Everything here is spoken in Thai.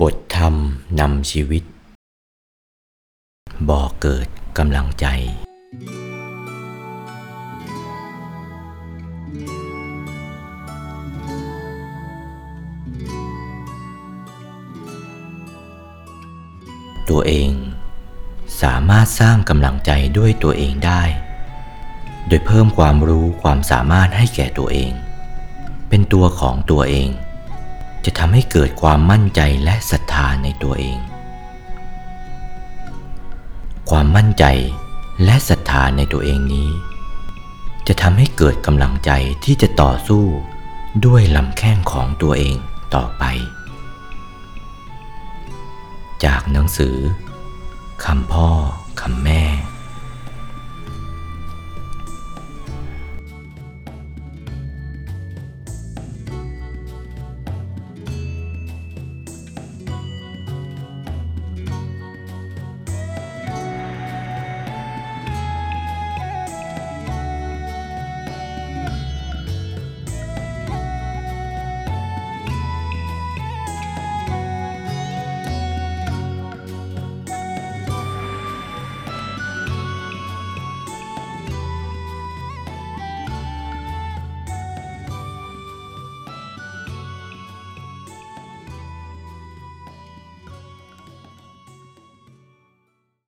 บทธรรมนำชีวิต บ่อเกิดกำลังใจ ตัวเองสามารถสร้างกำลังใจด้วยตัวเองได้ โดยเพิ่มความรู้ความสามารถให้แก่ตัวเอง เป็นตัวของตัวเอง จะทำให้เกิดความมั่นใจและศรัทธาในตัวเอง ความมั่นใจและศรัทธาในตัวเองนี้ จะทำให้เกิดกำลังใจที่จะต่อสู้ด้วยลำแข้งของตัวเองต่อไป จากหนังสือคำพ่อคำแม่